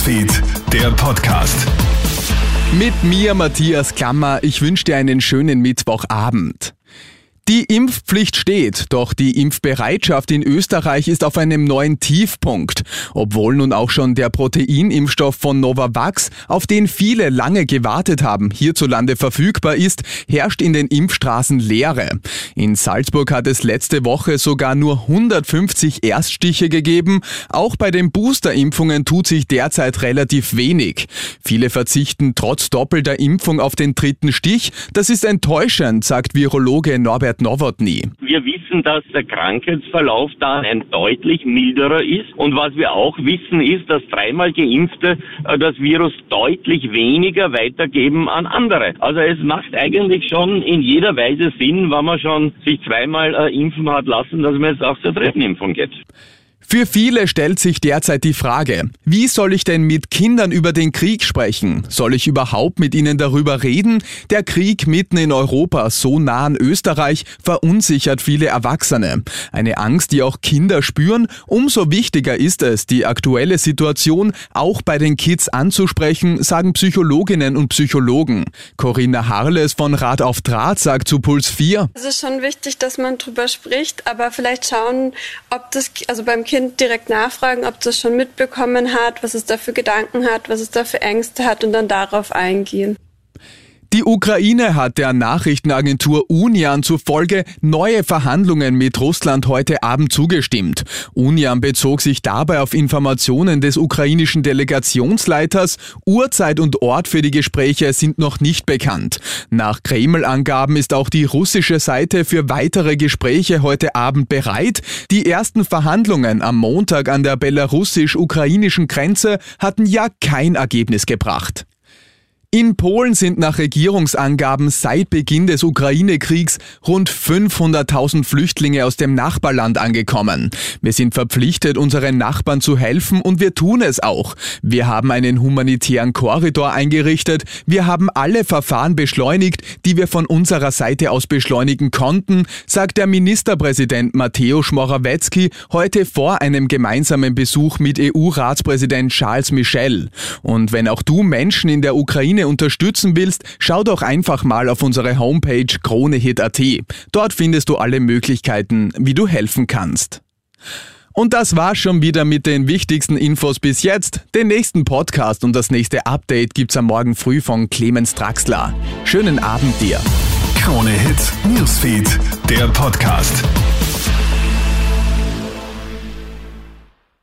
Newsfeed, der Podcast. Mit mir, Matthias Klammer. Ich wünsche dir einen schönen Mittwochabend. Die Impfpflicht steht, doch die Impfbereitschaft in Österreich ist auf einem neuen Tiefpunkt. Obwohl nun auch schon der Proteinimpfstoff von Novavax, auf den viele lange gewartet haben, hierzulande verfügbar ist, herrscht in den Impfstraßen Leere. In Salzburg hat es letzte Woche sogar nur 150 Erststiche gegeben. Auch bei den Boosterimpfungen tut sich derzeit relativ wenig. Viele verzichten trotz doppelter Impfung auf den dritten Stich. Das ist enttäuschend, sagt Virologe Norbert Nowotny. Wir wissen, dass der Krankheitsverlauf da ein deutlich milderer ist. Und was wir auch wissen, ist, dass dreimal Geimpfte äh, das Virus deutlich weniger weitergeben an andere. Also es macht eigentlich schon in jeder Weise Sinn, wenn man schon sich zweimal äh, impfen hat lassen, dass man jetzt auch zur dritten Impfung geht. Für viele stellt sich derzeit die Frage, wie soll ich denn mit Kindern über den Krieg sprechen? Soll ich überhaupt mit ihnen darüber reden? Der Krieg mitten in Europa, so nah an Österreich, verunsichert viele Erwachsene. Eine Angst, die auch Kinder spüren. Umso wichtiger ist es, die aktuelle Situation auch bei den Kids anzusprechen, sagen Psychologinnen und Psychologen. Corinna Harles von Rat auf Draht sagt zu Puls 4. Es ist schon wichtig, dass man drüber spricht, aber vielleicht schauen, ob das, also beim Kind Kind direkt nachfragen, ob das schon mitbekommen hat, was es da für Gedanken hat, was es da für Ängste hat und dann darauf eingehen. Die Ukraine hat der Nachrichtenagentur Unian zufolge neue Verhandlungen mit Russland heute Abend zugestimmt. Unian bezog sich dabei auf Informationen des ukrainischen Delegationsleiters. Uhrzeit und Ort für die Gespräche sind noch nicht bekannt. Nach Kreml-Angaben ist auch die russische Seite für weitere Gespräche heute Abend bereit. Die ersten Verhandlungen am Montag an der belarussisch-ukrainischen Grenze hatten ja kein Ergebnis gebracht. In Polen sind nach Regierungsangaben seit Beginn des Ukraine-Kriegs rund 500.000 Flüchtlinge aus dem Nachbarland angekommen. Wir sind verpflichtet, unseren Nachbarn zu helfen und wir tun es auch. Wir haben einen humanitären Korridor eingerichtet, wir haben alle Verfahren beschleunigt, die wir von unserer Seite aus beschleunigen konnten, sagt der Ministerpräsident Mateusz Morawiecki heute vor einem gemeinsamen Besuch mit EU-Ratspräsident Charles Michel. Und wenn auch du Menschen in der Ukraine Ukraine unterstützen willst, schau doch einfach mal auf unsere Homepage kronehit.at. Dort findest du alle Möglichkeiten, wie du helfen kannst. Und das war's schon wieder mit den wichtigsten Infos bis jetzt. Den nächsten Podcast und das nächste Update gibt's am Morgen früh von Clemens Draxler. Schönen Abend dir. Krone Hits, Newsfeed, der Podcast.